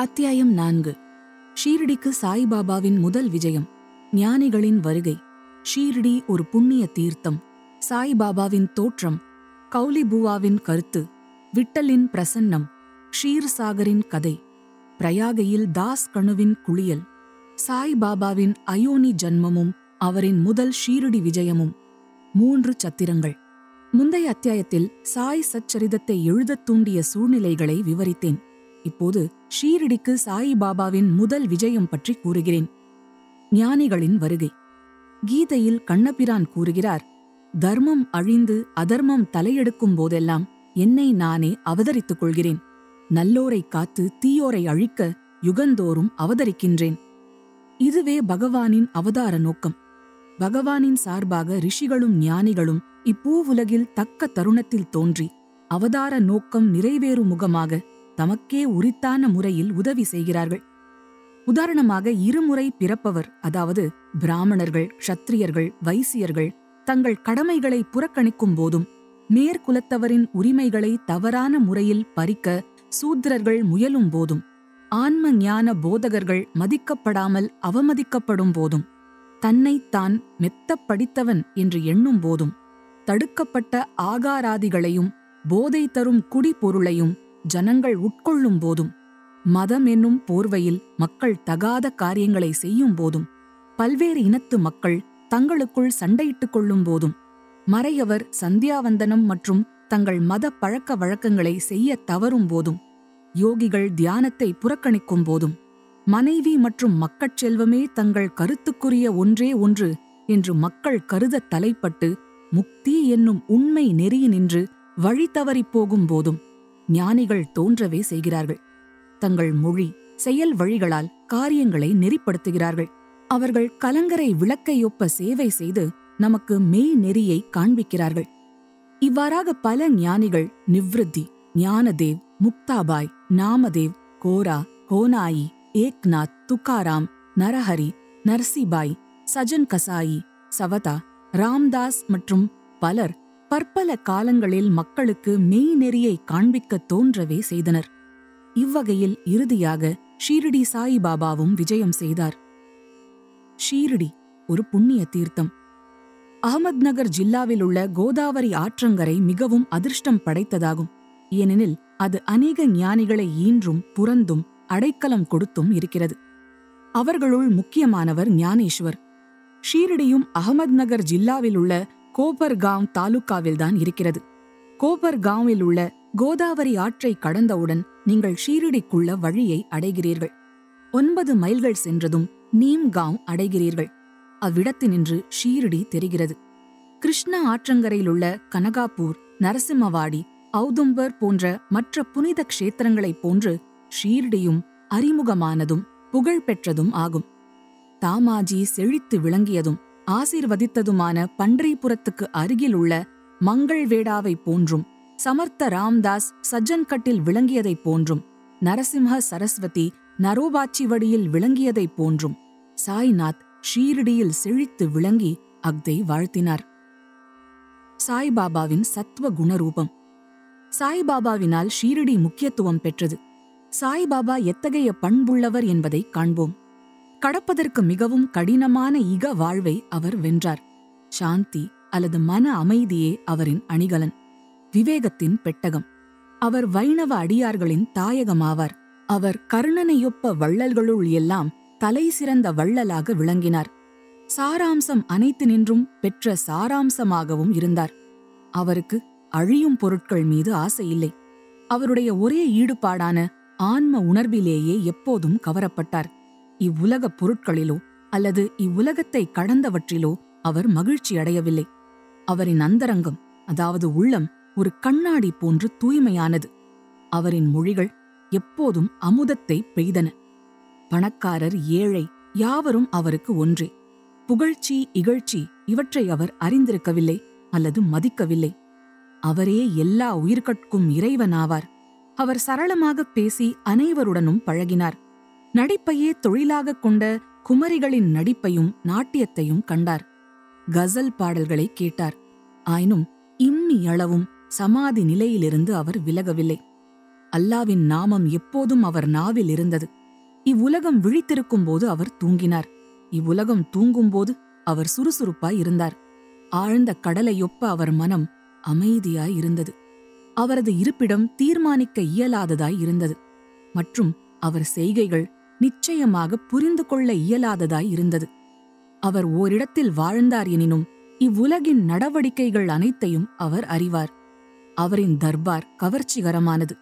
அத்தியாயம் நான்கு. ஷீரடிக்கு சாய்பாபாவின் முதல் விஜயம். ஞானிகளின் வருகை. ஷீரடி ஒரு புண்ணிய தீர்த்தம். சாய்பாபாவின் தோற்றம். கௌலிபுவாவின் கருத்து. விட்டலின் பிரசன்னம். ஷீர்சாகரின் கதை. பிரயாகையில் தாஸ் கணுவின் குளியல். சாய்பாபாவின் அயோனி ஜன்மமும் அவரின் முதல் ஷீரடி விஜயமும். மூன்று சத்திரங்கள். முந்தைய அத்தியாயத்தில் சாய் சச்சரிதத்தை எழுதத் தூண்டிய சூழ்நிலைகளை விவரித்தேன். இப்போது ஷீரடிக்கு சாயிபாபாவின் முதல் விஜயம் பற்றி கூறுகிறேன். ஞானிகளின் வருகை. கீதையில் கண்ணபிரான் கூறுகிறார் தர்மம் அழிந்து அதர்மம் தலையெடுக்கும் போதெல்லாம் என்னை நானே அவதரித்துக் கொள்கிறேன். நல்லோரை காத்து தீயோரை அழிக்க யுகந்தோறும் அவதரிக்கின்றேன். இதுவே பகவானின் அவதார நோக்கம். பகவானின் சார்பாக ரிஷிகளும் ஞானிகளும் இப்பூவுலகில் தக்க தருணத்தில் தோன்றி அவதார நோக்கம் நிறைவேறும் முகமாக தமக்கே உரித்தான முறையில் உதவி செய்கிறார்கள். உதாரணமாக இருமுறை பிறப்பவர் அதாவது பிராமணர்கள் க்ஷத்திரியர்கள் வைசியர்கள் தங்கள் கடமைகளை புறக்கணிக்கும் போதும் மேற்குலத்தவரின் உரிமைகளை தவறான முறையில் பறிக்க சூத்திரர்கள் முயலும் போதும். ஆன்ம ஞான போதகர்கள் மதிக்கப்படாமல் அவமதிக்கப்படும் போதும். தன்னை தான் படித்தவன் என்று எண்ணும் போதும். தடுக்கப்பட்ட ஆகாராதிகளையும் போதை தரும் குடிபொருளையும் ஜனங்கள் உட்கொள்ளும் போதும். மதம் என்னும் போர்வையில் மக்கள் தகாத காரியங்களை செய்யும் போதும். பல்வேறு இனத்து மக்கள் தங்களுக்குள் சண்டையிட்டுக் கொள்ளும் போதும். மறையவர் சந்தியாவந்தனம் மற்றும் தங்கள் மத பழக்க வழக்கங்களை செய்ய தவறும் போதும். யோகிகள் தியானத்தை புறக்கணிக்கும் போதும். மனைவி மற்றும் மக்கட் செல்வமே தங்கள் கருத்துக்குரிய ஒன்றே ஒன்று என்று மக்கள் கருத தலைப்பட்டு முக்தி என்னும் உண்மை நெறியினின்று வழி தவறிப் போகும் போதும். ஞானிகள் தோன்றவே செய்கிறார்கள். தங்கள் மொழி செயல் வழிகளால் காரியங்களை நெறிப்படுத்துகிறார்கள். அவர்கள் கலங்கரை விளக்கையொப்ப சேவை செய்து நமக்கு மெய் நெறியை காண்பிக்கிறார்கள். இவ்வாறாக பல ஞானிகள் நிவ்ருத்தி ஞானதேவ் முக்தாபாய் நாமதேவ் கோரா கோனாயி ஏக்நாத் துக்காராம் நரஹரி நர்சிபாய் சஜன் கசாயி சவதா ராம்தாஸ் மற்றும் பலர் பற்பல காலங்களில் மக்களுக்கு மெய்நெறியை காண்பிக்கத் தோன்றவே செய்தனர். இவ்வகையில் இறுதியாக ஷீரடி சாயிபாபாவும் விஜயம் செய்தார். ஷீரடி ஒரு புண்ணிய தீர்த்தம். அகமத் நகர் ஜில்லாவில் உள்ள கோதாவரி ஆற்றங்கரை மிகவும் அதிர்ஷ்டம் படைத்ததாகும். ஏனெனில் அது அநேக ஞானிகளை ஈன்றும் புரந்தும் அடைக்கலம் கொடுத்தும் இருக்கிறது. அவர்களுள் முக்கியமானவர் ஞானேஸ்வர் ஷீரடியும் அகமத் நகர் ஜில்லாவில் உள்ள கோபர்காம் தாலுக்காவில்தான் இருக்கிறது. கோபர்காவில் உள்ள கோதாவரி ஆற்றை கடந்தவுடன் நீங்கள் ஷீரடிக்குள்ள வழியை அடைகிறீர்கள். ஒன்பது மைல்கள் சென்றதும் நீம்காம் அடைகிறீர்கள். அவ்விடத்தினின்று ஷீரடி தெரிகிறது. கிருஷ்ணா ஆற்றங்கரையிலுள்ள கனகாப்பூர் நரசிம்மவாடி ஔதும்பர் போன்ற மற்ற புனித க்ஷேத்திரங்களைப் போன்று ஷீரடியும் அறிமுகமானதும் புகழ்பெற்றதும் ஆகும். தாமாஜி செழித்து விளங்கியதும் ஆசீர்வதித்ததுமான பன்றிபுரத்துக்கு அருகில் உள்ள மங்கள்வேடாவைப் போன்றும் சமர்த்த ராம்தாஸ் சஜ்ஜன்கட்டில் விளங்கியதைப் போன்றும் நரசிம்ஹ சரஸ்வதி நரோபாச்சிவடியில் விளங்கியதைப் போன்றும் சாய்நாத் ஷீரடியில் செழித்து விளங்கி அக்தை வாழ்த்தினார். சாய்பாபாவின் சத்துவ குணரூபம். சாய்பாபாவினால் ஷீரடி முக்கியத்துவம் பெற்றது. சாய்பாபா எத்தகைய பண்புள்ளவர் என்பதை காண்போம். கடப்பதற்கு மிகவும் கடினமான இக வாழ்வை அவர் வென்றார். சாந்தி அல்லது மன அமைதியே அவரின் அணிகலன். விவேகத்தின் பெட்டகம். அவர் வைணவ அடியார்களின் தாயகமாவார். அவர் கருணனையொப்ப வள்ளல்களுள் எல்லாம் தலை சிறந்த வள்ளலாக விளங்கினார். சாராம்சம் அனைத்து நின்றும் பெற்ற சாராம்சமாகவும் இருந்தார். அவருக்கு அழியும் பொருட்கள் மீது ஆசை இல்லை. அவருடைய ஒரே ஈடுபாடான ஆன்ம உணர்விலேயே எப்போதும் கவரப்பட்டார். இவ்வுலகப் பொருட்களிலோ அல்லது இவ்வுலகத்தை கடந்தவற்றிலோ அவர் மகிழ்ச்சி அடையவில்லை. அவரின் அந்தரங்கம் அதாவது உள்ளம் ஒரு கண்ணாடி போன்று தூய்மையானது. அவரின் மொழிகள் எப்போதும் அமுதத்தை பெய்தன. பணக்காரர் ஏழை யாவரும் அவருக்கு ஒன்றே. புகழ்ச்சி இகழ்ச்சி இவற்றை அவர் அறிந்திருக்கவில்லை அல்லது மதிக்கவில்லை. அவரே எல்லா உயிர்கட்கும் இறைவனாவார். அவர் சரளமாகப் பேசி அனைவருடனும் பழகினார். நடிப்பையே தொழிலாகக் கொண்ட குமரிகளின் நடிப்பையும் நாட்டியத்தையும் கண்டார். கசல் பாடல்களை கேட்டார். ஆயினும் இம்மி அளவும் சமாதி நிலையிலிருந்து அவர் விலகவில்லை. அல்லாவின் நாமம் எப்போதும் அவர் நாவில் இருந்தது. இவ்வுலகம் விழித்திருக்கும்போது அவர் தூங்கினார். இவ்வுலகம் தூங்கும்போது அவர் சுறுசுறுப்பாய் இருந்தார். ஆழ்ந்த கடலையொப்ப அவர் மனம் அமைதியாய் இருந்தது. அவரது இருப்பிடம் தீர்மானிக்க இயலாததாய் இருந்தது. மற்றும் அவர் செய்கைகள் நிச்சயமாக புரிந்து கொள்ள இயலாததாய் இருந்தது. அவர் ஓரிடத்தில் வாழ்ந்தார் எனினும் இவ்வுலகின் நடவடிக்கைகள் அனைத்தையும் அவர் அறிவார். அவரின் தர்பார் கவர்ச்சிகரமானது.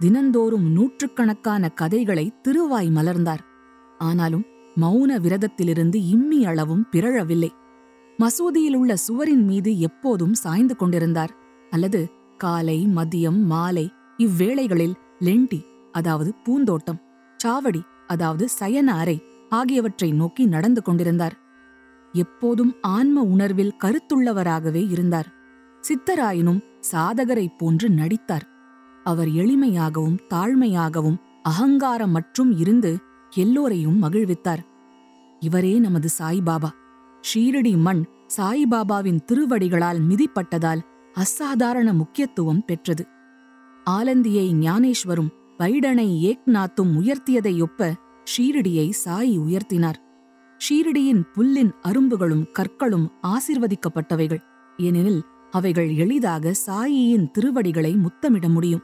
தினந்தோறும் நூற்றுக்கணக்கான கதைகளை திருவாய் மலர்ந்தார். ஆனாலும் மௌன விரதத்திலிருந்து இம்மி அளவும் பிறழவில்லை. மசூதியில் உள்ள சுவரின் மீது எப்போதும் சாய்ந்து கொண்டிருந்தார். அல்லது காலை மதியம் மாலை இவ்வேளைகளில் லெண்டி அதாவது பூந்தோட்டம் சாவடி அதாவது சயன அறை ஆகியவற்றை நோக்கி நடந்து கொண்டிருந்தார். எப்போதும் ஆன்ம உணர்வில் கருத்துள்ளவராகவே இருந்தார். சித்தராயினும் சாதகரைப் போன்று நடித்தார். அவர் எளிமையாகவும் தாழ்மையாகவும் அகங்காரம் மற்றும் இருந்து எல்லோரையும் மகிழ்வித்தார். இவரே நமது சாய்பாபா. ஷீரடி மண் சாய்பாபாவின் திருவடிகளால் மிதிப்பட்டதால் அசாதாரண முக்கியத்துவம் பெற்றது. ஆலந்தியை ஞானேஸ்வரும் வைடனை ஏக்நாத்தும் உயர்த்தியதையொப்ப ஷீரடியை சாய் உயர்த்தினார். ஷீரடியின் புல்லின் அரும்புகளும் கற்களும் ஆசிர்வதிக்கப்பட்டவைகள். ஏனெனில் அவைகள் எளிதாக சாயியின் திருவடிகளை முத்தமிட முடியும்.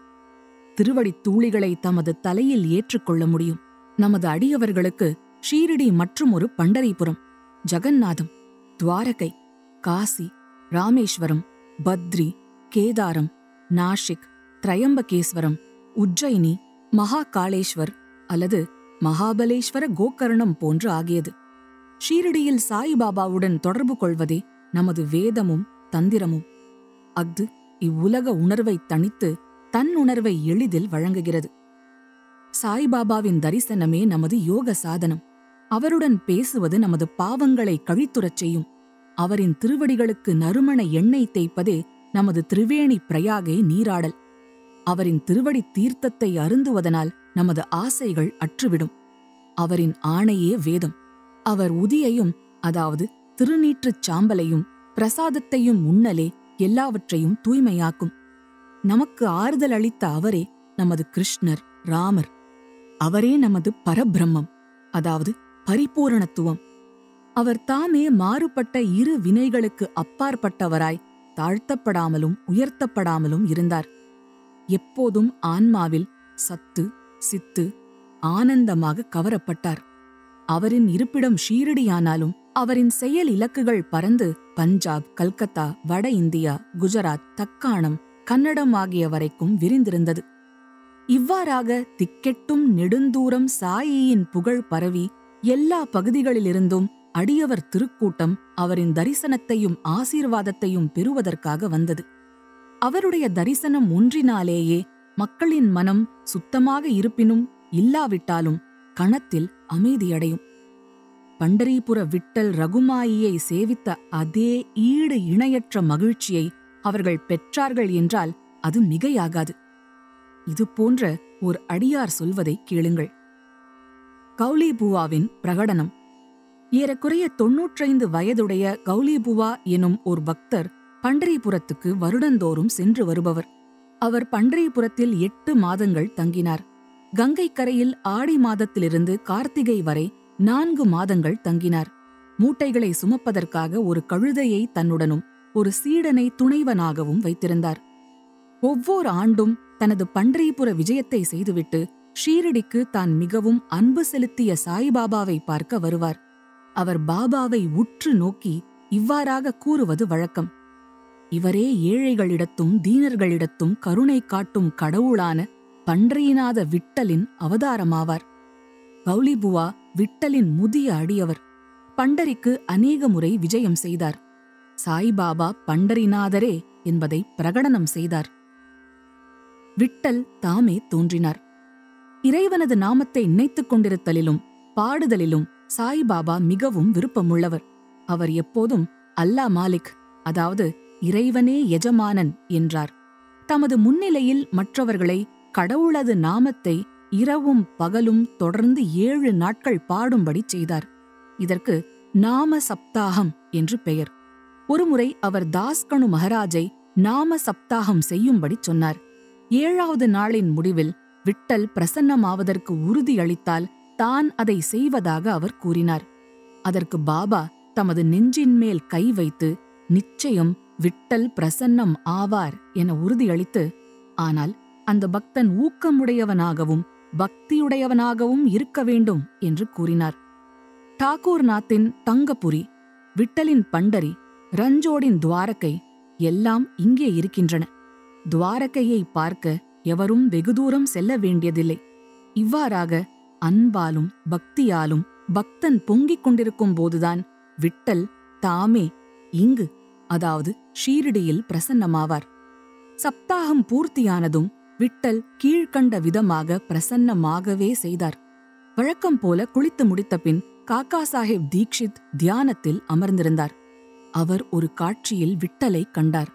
திருவடித் தூளிகளை தமது தலையில் ஏற்றுக்கொள்ள முடியும். நமது அடியவர்களுக்கு ஷீரடி மற்றும் ஒரு பண்டரிபுரம் ஜகந்நாதம் துவாரகை காசி ராமேஸ்வரம் பத்ரி கேதாரம் நாஷிக் திரையம்பகேஸ்வரம் உஜ்ஜயினி மகாகாளேஸ்வர் அல்லது மகாபலேஸ்வர கோகர்ணம் போன்று ஆகியது. ஷீரடியில் சாய்பாபாவுடன் தொடர்பு கொள்வதே நமது வேதமும் தந்திரமும். அஃது இவ்வுலக உணர்வை தணித்து தன் உணர்வை எளிதில் வழங்குகிறது. சாய்பாபாவின் தரிசனமே நமது யோக சாதனம். அவருடன் பேசுவது நமது பாவங்களை கழித்துறச் செய்யும். அவரின் திருவடிகளுக்கு நறுமண எண்ணெய் தேய்ப்பதே நமது திரிவேணி பிரயாகே நீராடல். அவரின் திருவடி தீர்த்தத்தை அருந்துவதனால் நமது ஆசைகள் அற்றுவிடும். அவரின் ஆணையே வேதம். அவர் உதியையும் அதாவது திருநீற்றுச் சாம்பலையும் பிரசாதத்தையும் உண்ணலே எல்லாவற்றையும் தூய்மையாக்கும். நமக்கு ஆறுதல் அளித்த அவரே நமது கிருஷ்ணர் ராமர். அவரே நமது பரபிரம்மம் அதாவது பரிபூரணத்துவம். அவர் தாமே மாறுபட்ட இரு வினைகளுக்கு அப்பாற்பட்டவராய் தாழ்த்தப்படாமலும் உயர்த்தப்படாமலும் இருந்தார். எப்போதும் ஆன்மாவில் சத்து சித்து ஆனந்தமாக கவரப்பட்டார். அவரின் இருப்பிடம் ஷீரடியானாலும் அவரின் செயல் இலக்குகள் பறந்து பஞ்சாப் கல்கத்தா வட இந்தியா குஜராத் தக்காணம் கன்னடம் ஆகிய வரைக்கும் விரிந்திருந்தது. இவ்வாறாக திக்கெட்டும் நெடுந்தூரம் சாயியின் புகழ் பரவி எல்லா பகுதிகளிலிருந்தும் அடியவர் திருக்கூட்டம் அவரின் தரிசனத்தையும் ஆசீர்வாதத்தையும் பெறுவதற்காக வந்தது. அவருடைய தரிசனம் ஒன்றினாலேயே மக்களின் மனம் சுத்தமாக இருப்பினும் இல்லாவிட்டாலும் கணத்தில் அமைதியடையும். பண்டரீபுர விட்டல் ரகுமாயியை சேவித்த அதே ஈடு இணையற்ற மகிழ்ச்சியை அவர்கள் பெற்றார்கள் என்றால் அது மிகையாகாது. இது போன்ற ஓர் அடியார் சொல்வதை கேளுங்கள். கௌலிபுவாவின் பிரகடனம். ஏறக்குறைய தொன்னூற்றைந்து வயதுடைய கௌலிபுவா எனும் ஒரு பக்தர் பண்டரிபுரத்துக்கு வருடந்தோறும் சென்று வருபவர். அவர் பண்டரிபுரத்தில் எட்டு மாதங்கள் தங்கினார். கங்கை கரையில் ஆடி மாதத்திலிருந்து கார்த்திகை வரை நான்கு மாதங்கள் தங்கினார். மூட்டைகளை சுமப்பதற்காக ஒரு கழுதையை தன்னுடனும் ஒரு சீடனை துணைவனாகவும் வைத்திருந்தார். ஒவ்வொரு ஆண்டும் தனது பண்டரிபுர விஜயத்தை செய்துவிட்டு ஷீரடிக்கு தான் மிகவும் அன்பு செலுத்திய சாய்பாபாவை பார்க்க வருவார். அவர் பாபாவை உற்று நோக்கி இவ்வாறாக கூறுவது வழக்கம். இவரே ஏழைகளிடத்தும் தீனர்களிடத்தும் கருணை காட்டும் கடவுளான பன்றியினாத விட்டலின் அவதாரமாவார். கௌலிபுவா விட்டலின் முதிய அடியவர். பண்டரிக்கு அநேக முறை விஜயம் செய்தார். சாய்பாபா பண்டரிநாதரே என்பதை பிரகடனம் செய்தார். விட்டல் தாமே தோன்றினார். இறைவனது நாமத்தை நினைத்துக் கொண்டிருத்தலிலும் பாடுதலிலும் சாய்பாபா மிகவும் விருப்பமுள்ளவர். அவர் எப்போதும் அல்லா மாலிக் அதாவது இறைவனே எஜமானன் என்றார். தமது முன்னிலையில் மற்றவர்களை கடவுளது நாமத்தை இரவும் பகலும் தொடர்ந்து ஏழு நாட்கள் பாடும்படி செய்தார். இதற்கு நாம சப்தாகம் என்று பெயர். ஒருமுறை அவர் தாஸ்கனு மகராஜை நாம சப்தாகம் செய்யும்படி சொன்னார். ஏழாவது நாளின் முடிவில் விட்டல் பிரசன்னமாவதற்கு உறுதியளித்தால் தான் அதை செய்வதாக அவர் கூறினார். அதற்கு பாபா தமது நெஞ்சின் மேல் கை வைத்து நிச்சயம் விட்டல் பிரசன்னம் ஆவார் என உறுதியளித்து ஆனால் அந்த பக்தன் ஊக்கமுடையவனாகவும் பக்தியுடையவனாகவும் இருக்க வேண்டும் என்று கூறினார். டாகூர்நாத்தின் தங்கபுரி விட்டலின் பண்டரி ரஞ்சோடின் துவாரகை எல்லாம் இங்கே இருக்கின்றன. துவாரகையை பார்க்க எவரும் வெகு தூரம் செல்ல வேண்டியதில்லை. இவ்வாறாக அன்பாலும் பக்தியாலும் பக்தன் பொங்கிக் கொண்டிருக்கும் போதுதான் விட்டல் தாமே இங்கு அதாவது ஷீரடியில் பிரசன்னமாவார். சப்தாகம் பூர்த்தியானதும் விட்டல் கீழ்கண்ட விதமாக பிரசன்னமாகவே செய்தார். வழக்கம் போல குளித்து முடித்த பின் காக்கா சாஹேப் தீக்ஷித் தியானத்தில் அமர்ந்திருந்தார். அவர் ஒரு காட்சியில் விட்டலை கண்டார்.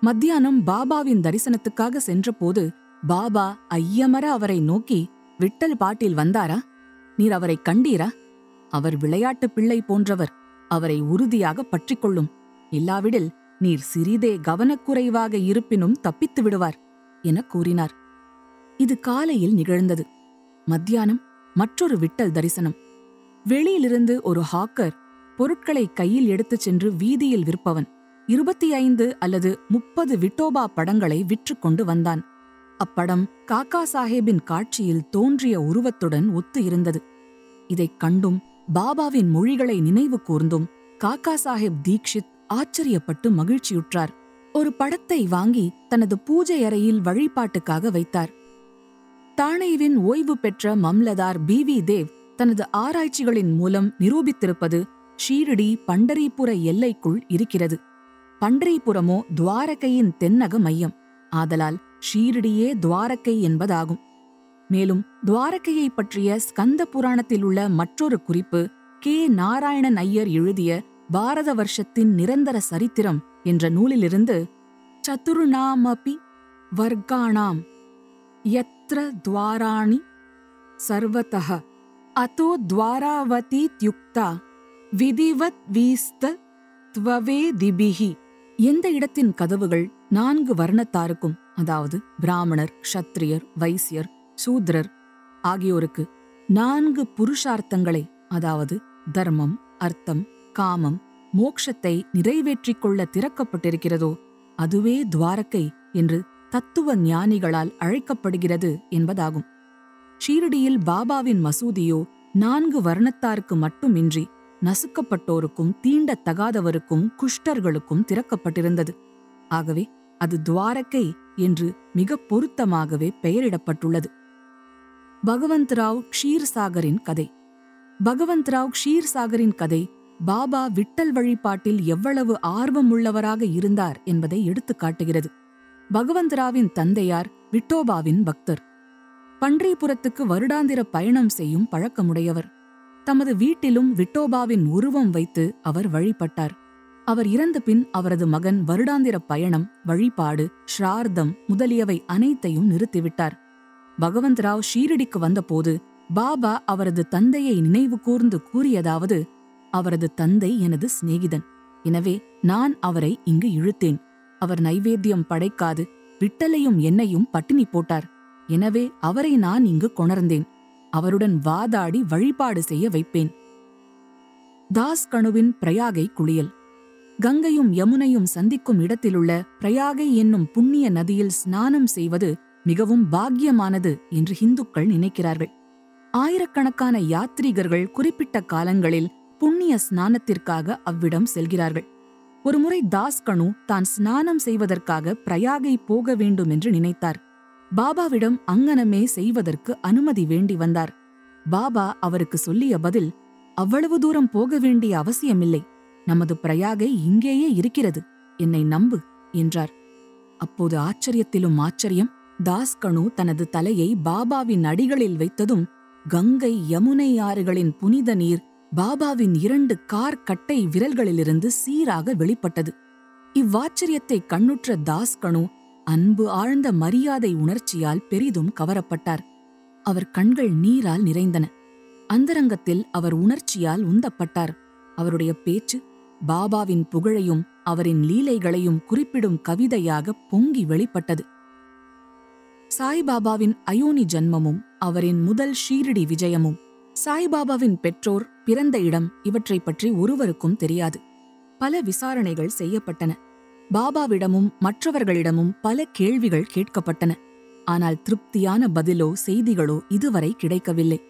மத்தியானம் பாபாவின் தரிசனத்துக்காக சென்றபோது பாபா ஐயமர அவரை நோக்கி விட்டல் பாட்டில் வந்தாரா? நீர் அவரை கண்டீரா? அவர் விளையாட்டு பிள்ளை போன்றவர். அவரை உறுதியாக பற்றிக் கொள்ளும். இல்லாவிடில் நீர் சிறிதே கவனக்குறைவாக இருப்பினும் தப்பித்து விடுவார் என கூறினார். இது காலையில் நிகழ்ந்தது. மத்தியானம் மற்றொரு விட்டல் தரிசனம். வெளியிலிருந்து ஒரு ஹாக்கர் பொருட்களை கையில் எடுத்துச் சென்று வீதியில் விற்பவன். இருபத்தி ஐந்து அல்லது முப்பது விட்டோபா படங்களை விற்றுக்கொண்டு வந்தான். அப்படம் காக்கா சாஹேபின் காட்சியில் தோன்றிய உருவத்துடன் ஒத்து இருந்தது. இதைக் கண்டும் பாபாவின் மொழிகளை நினைவு கூர்ந்தும் காக்கா சாஹேப் தீக்ஷித் ஆச்சரியப்பட்டு மகிழ்ச்சியுற்றார். ஒரு படத்தை வாங்கி தனது பூஜை அறையில் வழிபாட்டுக்காக வைத்தார். தானேவின் ஓய்வு பெற்ற மம்லதார் பி. வி. தேவ் தனது ஆராய்ச்சிகளின் மூலம் நிரூபித்திருப்பது ஷீரடி பண்டரிபுர எல்லைக்குள் இருக்கிறது. பண்டரிபுரமோ துவாரகையின் தென்னக மையம். ஆதலால் ஷீரடியே துவாரகை என்பதாகும். மேலும் துவாரகையை பற்றிய ஸ்கந்த புராணத்தில் உள்ள மற்றொரு குறிப்பு கே. நாராயணன் ஐயர் எழுதிய பாரத வருஷத்தின் நிரந்தர சரித்திரம் என்ற நூலிலிருந்து சதுர்ணாமபி வர்க்காணாம் யத்ர துவாராணி சர்வத்தக அதோ துவாராவதீத்யுக்தா. விதிவத் வீஸ்த துவவேதிபிஹி. எந்த இடத்தின் கதவுகள் நான்கு வர்ணத்தாருக்கும் அதாவது பிராமணர் க்ஷத்ரியர் வைசியர் சூத்ரர் ஆகியோருக்கு நான்கு புருஷார்த்தங்களை அதாவது தர்மம் அர்த்தம் காமம் மோக்ஷத்தை நிறைவேற்றிக் கொள்ள திறக்கப்பட்டிருக்கிறதோ அதுவே துவாரக்கை என்று தத்துவ ஞானிகளால் அழைக்கப்படுகிறது என்பதாகும். ஷீரடியில் பாபாவின் மசூதியோ நான்கு வர்ணத்தாருக்கு மட்டுமின்றி நசுக்கப்பட்டோருக்கும் தீண்டத்தகாதவருக்கும் குஷ்டர்களுக்கும் திறக்கப்பட்டிருந்தது. ஆகவே அது துவாரக்கை என்று மிக பொருத்தமாகவே பெயரிடப்பட்டுள்ளது. பகவந்த்ராவ் க்ஷீர்சாகரின் கதை. பகவந்த்ராவ் க்ஷீர்சாகரின் கதை பாபா விட்டல் வழிபாட்டில் எவ்வளவு ஆர்வம் உள்ளவராக இருந்தார் என்பதை எடுத்துக் காட்டுகிறது. பகவந்தராவின் தந்தையார் விட்டோபாவின் பக்தர். பன்றிபுரத்துக்கு வருடாந்திர பயணம் செய்யும் பழக்கமுடையவர். தமது வீட்டிலும் விட்டோபாவின் உருவம் வைத்து அவர் வழிபட்டார். அவர் இறந்த பின் அவரது மகன் வருடாந்திர பயணம் வழிபாடு ஸ்ரார்த்தம் முதலியவை அனைத்தையும் நிறுத்திவிட்டார். பகவந்த்ராவ் ஷீரடிக்கு வந்தபோது பாபா அவரது தந்தையை நினைவு கூர்ந்து கூறியதாவது அவரது தந்தை எனது சிநேகிதன். எனவே நான் அவரை இங்கு இழுத்தேன். அவர் நைவேத்தியம் படைக்காது விட்டலையும் என்னையும் பட்டினி போட்டார். எனவே அவரை நான் இங்கு கொணர்ந்தேன். அவருடன் வாதாடி வழிபாடு செய்ய வைப்பேன். தாஸ் கணுவின் பிரயாகை குளியல். கங்கையும் யமுனையும் சந்திக்கும் இடத்திலுள்ள பிரயாகை என்னும் புண்ணிய நதியில் ஸ்நானம் செய்வது மிகவும் பாக்கியமானது என்று இந்துக்கள் நினைக்கிறார்கள். ஆயிரக்கணக்கான யாத்ரீகர்கள் குறிப்பிட்ட காலங்களில் புண்ணிய ஸ்நானத்திற்காக அவ்விடம் செல்கிறார்கள். ஒருமுறை தாஸ்கணு தான் ஸ்நானம் செய்வதற்காக பிரயாகை போக வேண்டும் என்று நினைத்தார். பாபாவிடம் அங்கனமே செய்வதற்கு அனுமதி வேண்டி வந்தார். பாபா அவருக்கு சொல்லிய பதில் அவ்வளவு தூரம் போக வேண்டிய அவசியமில்லை. நமது பிரயாகை இங்கேயே இருக்கிறது. என்னை நம்பு என்றார். அப்போது ஆச்சரியத்திலும் ஆச்சரியம் தாஸ்கணு தனது தலையை பாபாவின் அடிகளில் வைத்ததும் கங்கை யமுனை ஆறுகளின் புனித நீர் பாபாவின் இரண்டு கார் கட்டை விரல்களிலிருந்து சீராக வெளிப்பட்டது. இவ்வாச்சரியத்தை கண்ணுற்ற தாஸ்கணு அன்பு ஆழ்ந்த மரியாதை உணர்ச்சியால் பெரிதும் கவரப்பட்டார். அவர் கண்கள் நீரால் நிறைந்தன. அந்தரங்கத்தில் அவர் உணர்ச்சியால் உந்தப்பட்டார். அவருடைய பேச்சு பாபாவின் புகழையும் அவரின் லீலைகளையும் குறிப்பிடும் கவிதையாக பொங்கி வெளிப்பட்டது. சாய்பாபாவின் அயோனி ஜன்மமும் அவரின் முதல் ஷீரடி விஜயமும் சாய்பாபாவின் பெற்றோர் பிறந்த இடம் இவற்றைப் பற்றி ஒருவருக்கும் தெரியாது. பல விசாரணைகள் செய்யப்பட்டன. பாபாவிடமும் மற்றவர்களிடமும் பல கேள்விகள் கேட்கப்பட்டன. ஆனால் திருப்தியான பதிலோ செய்திகளோ இதுவரை கிடைக்கவில்லை.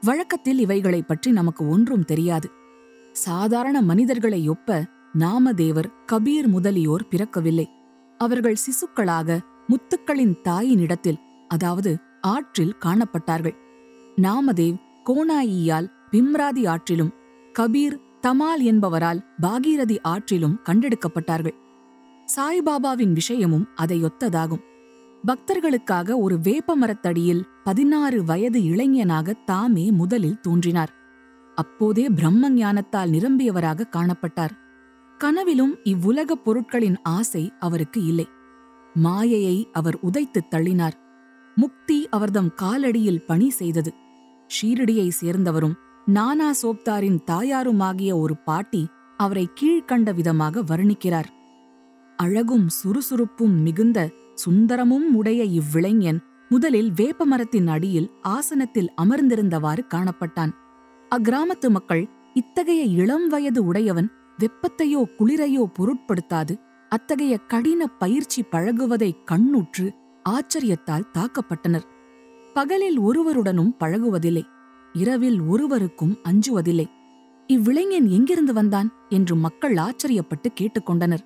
வழக்கத்தில் இவைகளைப் பற்றி நமக்கு ஒன்றும் தெரியாது. சாதாரண மனிதர்களை ஒப்ப நாமதேவர் கபீர் முதலியோர் பிறக்கவில்லை. அவர்கள் சிசுக்களாக முத்துக்களின் தாயினிடத்தில் அதாவது ஆற்றில் காணப்பட்டார்கள். நாமதேவ் கோணாயியால் பிம்ராதி ஆற்றிலும் கபீர் தமால் என்பவரால் பாகீரதி ஆற்றிலும் கண்டெடுக்கப்பட்டார்கள். சாய்பாபாவின் விஷயமும் அதையொத்ததாகும். பக்தர்களுக்காக ஒரு வேப்பமரத்தடியில் பதினாறு வயது இளைஞனாக தாமே முதலில் தோன்றினார். அப்போதே பிரம்ம ஞானத்தால் நிரம்பியவராக காணப்பட்டார். கனவிலும் இவ்வுலகப் பொருட்களின் ஆசை அவருக்கு இல்லை. மாயையை அவர் உதைத்துத் தள்ளினார். முக்தி அவர்தம் காலடியில் பணி செய்தது. ஷீரடியை சேர்ந்தவரும் நானா சோப்தாரின் தாயாருமாகிய ஒரு பாட்டி அவரை கீழ்க்கண்ட விதமாக வர்ணிக்கிறார். அழகும் சுறுசுறுப்பும் மிகுந்த சுந்தரமும் உடைய இவ்விளைஞன் முதலில் வேப்பமரத்தின் அடியில் ஆசனத்தில் அமர்ந்திருந்தவாறு காணப்பட்டான். அக்கிராமத்து மக்கள் இத்தகைய இளம் வயது உடையவன் வெப்பத்தையோ குளிரையோ பொருட்படுத்தாது அத்தகைய கடின பயிற்சி பழகுவதை கண்ணுற்று ஆச்சரியத்தால் தாக்கப்பட்டனர். பகலில் ஒருவருடனும் பழகுவதில்லை. இரவில் ஒருவருக்கும் அஞ்சுவதில்லை. இவ்விளைஞன் எங்கிருந்து வந்தான்? என்று மக்கள் ஆச்சரியப்பட்டு கேட்டுக்கொண்டனர்.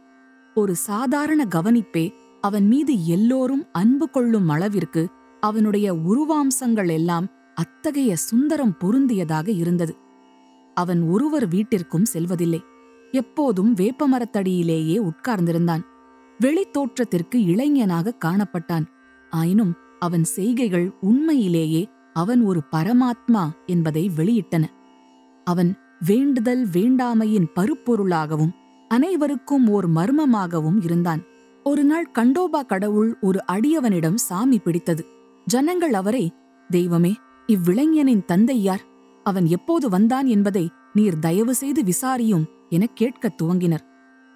ஒரு சாதாரண கவனிப்பே அவன் மீது எல்லோரும் அன்பு கொள்ளும் அளவிற்கு அவனுடைய உருவாம்சங்கள் எல்லாம் அத்தகைய சுந்தரம் பொருந்தியதாக இருந்தது. அவன் ஒருவர் வீட்டிற்கும் செல்வதில்லை. எப்போதும் வேப்பமரத்தடியிலேயே உட்கார்ந்திருந்தான். வெளித்தோற்றத்திற்கு இளைஞனாக காணப்பட்டான். ஆயினும் அவன் செய்கைகள் உண்மையிலேயே அவன் ஒரு பரமாத்மா என்பதை வெளியிட்டன. அவன் வேண்டுதல் வேண்டாமையின் பருப்பொருளாகவும் அனைவருக்கும் ஓர் மர்மமாகவும் இருந்தான். ஒரு நாள் கண்டோபா கடவுள் ஒரு அடியவனிடம் சாமி பிடித்தது. ஜனங்கள் அவரை தெய்வமே இவ்விளைஞனின் தந்தை யார்? அவன் எப்போது வந்தான் என்பதை நீர் தயவு செய்து விசாரியும் எனக் கேட்கத் துவங்கினர்.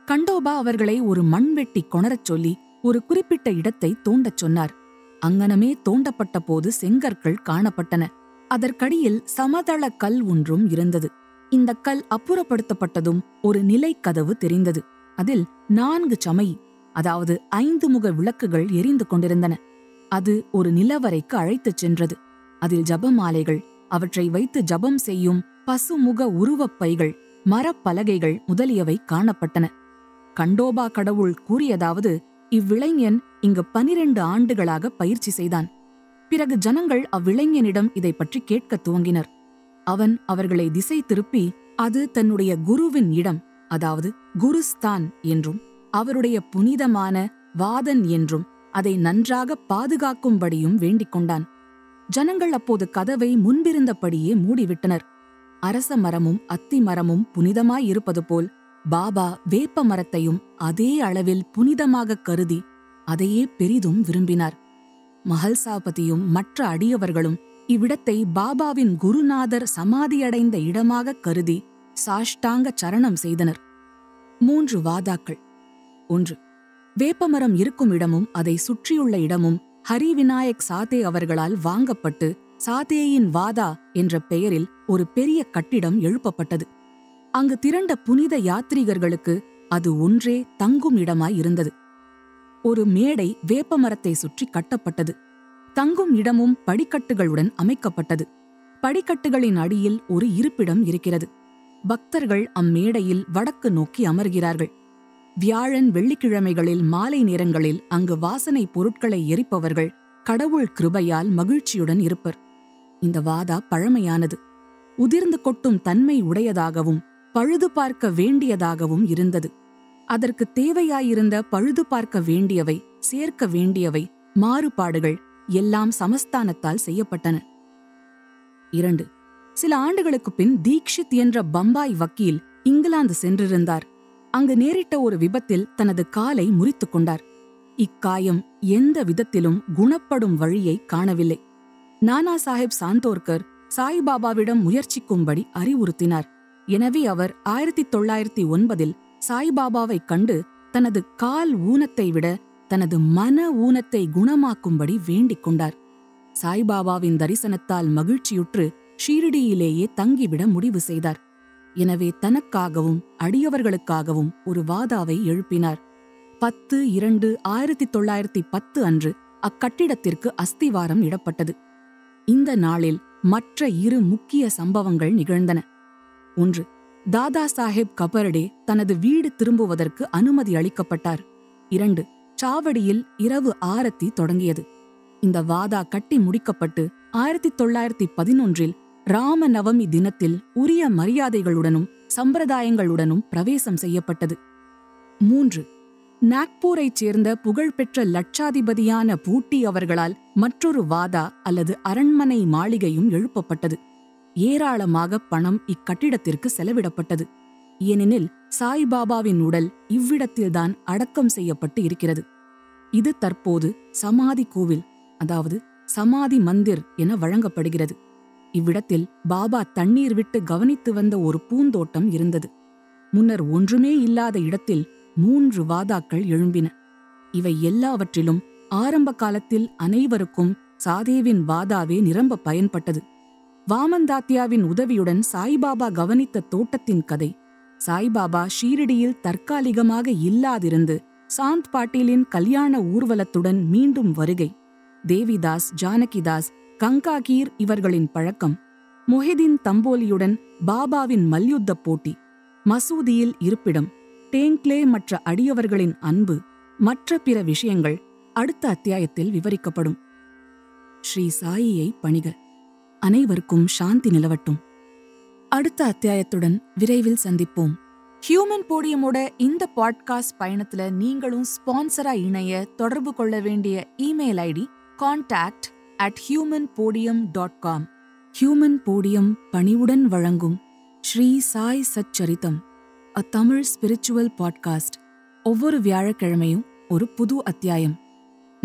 கண்டோபா அவர்களை ஒரு மண்வெட்டி கொணரச் சொல்லி ஒரு குறிப்பிட்ட இடத்தை தோண்டச் சொன்னார். அங்கனமே தோண்டப்பட்ட போது செங்கற்கள் காணப்பட்டன. அதற்கடியில் சமதள கல் ஒன்றும் இருந்தது. இந்த கல் அப்புறப்படுத்தப்பட்டதும் ஒரு நிலைக்கதவு தெரிந்தது. அதில் நான்கு சமை அதாவது ஐந்து முக விளக்குகள் எரிந்து கொண்டிருந்தன. அது ஒரு நிலவரைக்கு அழைத்துச் சென்றது. அதில் ஜபமாலைகள் அவற்றை வைத்து ஜபம் செய்யும் பசுமுக உருவப் பைகள் மரப்பலகைகள் முதலியவை காணப்பட்டன. கண்டோபா கடவுள் கூறியதாவது இவ்விளைஞன் இங்கு பனிரெண்டு ஆண்டுகளாக பயிற்சி செய்தான். பிறகு ஜனங்கள் அவ்விளைஞனிடம் இதை பற்றி கேட்கத் துவங்கினர். அவன் அவர்களை திசை திருப்பி அது தன்னுடைய குருவின் இடம் அதாவது குருஸ்தான் என்றும் அவருடைய புனிதமான வாதன் என்றும் அதை நன்றாக பாதுகாக்கும்படியும் வேண்டிக் கொண்டான். ஜனங்கள் அப்போது கதவை முன்பிருந்தபடியே மூடிவிட்டனர். அரச மரமும் அத்தி மரமும் புனிதமாயிருப்பது போல் பாபா வேப்ப மரத்தையும் அதே அளவில் புனிதமாகக் கருதி அதையே பெரிதும் விரும்பினார். மஹல்சாபதியும் மற்ற அடியவர்களும் இவ்விடத்தை பாபாவின் குருநாதர் சமாதியடைந்த இடமாகக் கருதி சாஷ்டாங்க சரணம் செய்தனர். மூன்று வாதாக்கள். ஒன்று. வேப்பமரம் இருக்கும் இடமும் அதை சுற்றியுள்ள இடமும் ஹரிவிநாயக் சாதே அவர்களால் வாங்கப்பட்டு சாதேயின் வாதா என்ற பெயரில் ஒரு பெரிய கட்டிடம் எழுப்பப்பட்டது. அங்கு திரண்ட புனித யாத்ரீகர்களுக்கு அது ஒன்றே தங்கும் இடமாய் இருந்தது. ஒரு மேடை வேப்பமரத்தை சுற்றி கட்டப்பட்டது. தங்கும் இடமும் படிக்கட்டுகளுடன் அமைக்கப்பட்டது. படிக்கட்டுகளின் அடியில் ஒரு இருப்பிடம் இருக்கிறது. பக்தர்கள் அம்மேடையில் வடக்கு நோக்கி அமர்கிறார்கள். வியாழன் வெள்ளிக்கிழமைகளில் மாலை நேரங்களில் அங்கு வாசனை பொருட்களை எரிப்பவர்கள் கடவுள் கிருபையால் மகிழ்ச்சியுடன் இருப்பர். இந்த வாதா பழமையானது. உதிர்ந்து கொட்டும் தன்மை உடையதாகவும் பழுது பார்க்க வேண்டியதாகவும் இருந்தது. அதற்கு தேவையாயிருந்த பழுது பார்க்க வேண்டியவை சேர்க்க வேண்டியவை மாறுபாடுகள் எல்லாம் சமஸ்தானத்தால் செய்யப்பட்டன. இரண்டு சில ஆண்டுகளுக்குப் பின் தீக்ஷித் என்ற பம்பாய் வக்கீல் இங்கிலாந்து சென்றிருந்தார். அங்கு நேரிட்ட ஒரு விபத்தில் தனது காலை முறித்துக் கொண்டார். இக்காயம் எந்த விதத்திலும் குணப்படும் வழியை காணவில்லை. நானா சாஹிப் சாந்தோர்கர் சாய்பாபாவிடம் முயற்சிக்கும்படி அறிவுறுத்தினார். எனவே அவர் ஆயிரத்தி தொள்ளாயிரத்தி ஒன்பதில் சாய்பாபாவைக் கண்டு தனது கால் ஊனத்தை விட தனது மன ஊனத்தை குணமாக்கும்படி வேண்டிக் கொண்டார். சாய்பாபாவின் தரிசனத்தால் மகிழ்ச்சியுற்று ஷீரடியிலேயே தங்கிவிட முடிவு செய்தார். எனவே தனக்காகவும் அடியவர்களுக்காகவும் ஒரு வாதாவை எழுப்பினார். பத்து இரண்டு ஆயிரத்தி தொள்ளாயிரத்தி பத்து அன்று அக்கட்டிடத்திற்கு அஸ்திவாரம் இடப்பட்டது. இந்த நாளில் மற்ற இரு முக்கிய சம்பவங்கள் நிகழ்ந்தன. ஒன்று. தாதா சாஹேப் கபர்டே தனது வீடு திரும்புவதற்கு அனுமதி அளிக்கப்பட்டார். இரண்டு. சாவடியில் இரவு ஆரத்தி தொடங்கியது. இந்த வாதா கட்டி முடிக்கப்பட்டு ஆயிரத்தி தொள்ளாயிரத்தி பதினொன்றில் ராம நவமி தினத்தில் உரிய மரியாதைகளுடனும் சம்பிரதாயங்களுடனும் பிரவேசம் செய்யப்பட்டது. மூன்று. நாக்பூரைச் சேர்ந்த புகழ்பெற்ற லட்சாதிபதியான பூட்டி அவர்களால் மற்றொரு வாதா அல்லது அரண்மனை மாளிகையும் எழுப்பப்பட்டது. ஏராளமாக பணம் இக்கட்டிடத்திற்கு செலவிடப்பட்டது. ஏனெனில் சாய்பாபாவின் உடல் இவ்விடத்தில்தான் அடக்கம் செய்யப்பட்டு இருக்கிறது. இது தற்போது சமாதி கோவில் அதாவது சமாதி மந்திர் என வழங்கப்படுகிறது. இவ்விடத்தில் பாபா தண்ணீர் விட்டு கவனித்து வந்த ஒரு பூந்தோட்டம் இருந்தது. முன்னர் ஒன்றுமே இல்லாத இடத்தில் மூன்று வாதாக்கள் எழும்பின. இவை எல்லாவற்றிலும் ஆரம்ப காலத்தில் அனைவருக்கும் சாதேவின் வாதாவே நிரம்ப பயன்பட்டது. வாமந்தாத்தியாவின் உதவியுடன் சாய்பாபா கவனித்த தோட்டத்தின் கதை. சாய்பாபா ஷீரடியில் தற்காலிகமாக இல்லாதிருந்து சாந்த் பாட்டீலின் கல்யாண ஊர்வலத்துடன் மீண்டும் வருகை. தேவிதாஸ் ஜானகிதாஸ் கங்காகீர் இவர்களின் பழக்கம். மொஹிதீன் தம்போலியுடன் பாபாவின் மல்யுத்த போட்டி. மசூதியில் இருப்பிடம். டேங்க்லே மற்ற அடியவர்களின் அன்பு. மற்ற பிற விஷயங்கள் அடுத்த அத்தியாயத்தில் விவரிக்கப்படும். ஸ்ரீ சாயியை பணிக. அனைவருக்கும் சாந்தி நிலவட்டும். அடுத்த அத்தியாயத்துடன் விரைவில் சந்திப்போம். ஹியூமன் போடியமோட இந்த பாட்காஸ்ட் பயணத்துல நீங்களும் ஸ்பான்சரா இணைய தொடர்பு கொள்ள வேண்டிய email ID contact at human podium dot com human podium பணிவுடன் வழங்கும் Sri Sai Satcharitam a Tamil spiritual podcast ஒவ்வொரு வியாழக்கிழமையும் ஒரு புது அத்தியாயம்.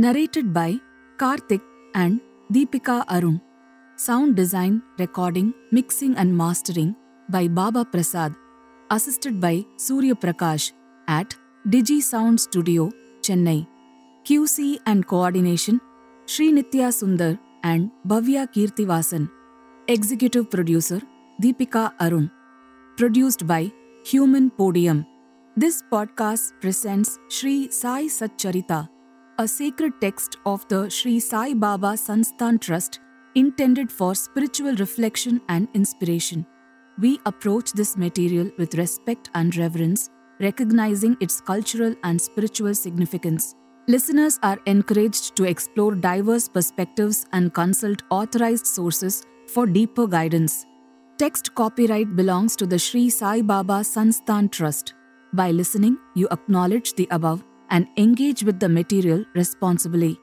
Narrated by Karthik and Deepika Arun Sound Design, Recording, Mixing and Mastering by Baba Prasad, assisted by Surya Prakash at Digi Sound Studio, Chennai. QC and Coordination, Sri Nitya Sundar and Bhavya Kirtivasan. Executive Producer, Deepika Arun. Produced by Human Podium. This podcast presents Sri Sai Satcharita, a sacred text of the Sri Sai Baba Sansthan Trust intended for spiritual reflection and inspiration. We approach this material with respect and reverence, recognizing its cultural and spiritual significance. Listeners are encouraged to explore diverse perspectives and consult authorized sources for deeper guidance. Text copyright belongs to the Sri Sai Baba Sansthan Trust. By listening, you acknowledge the above and engage with the material responsibly.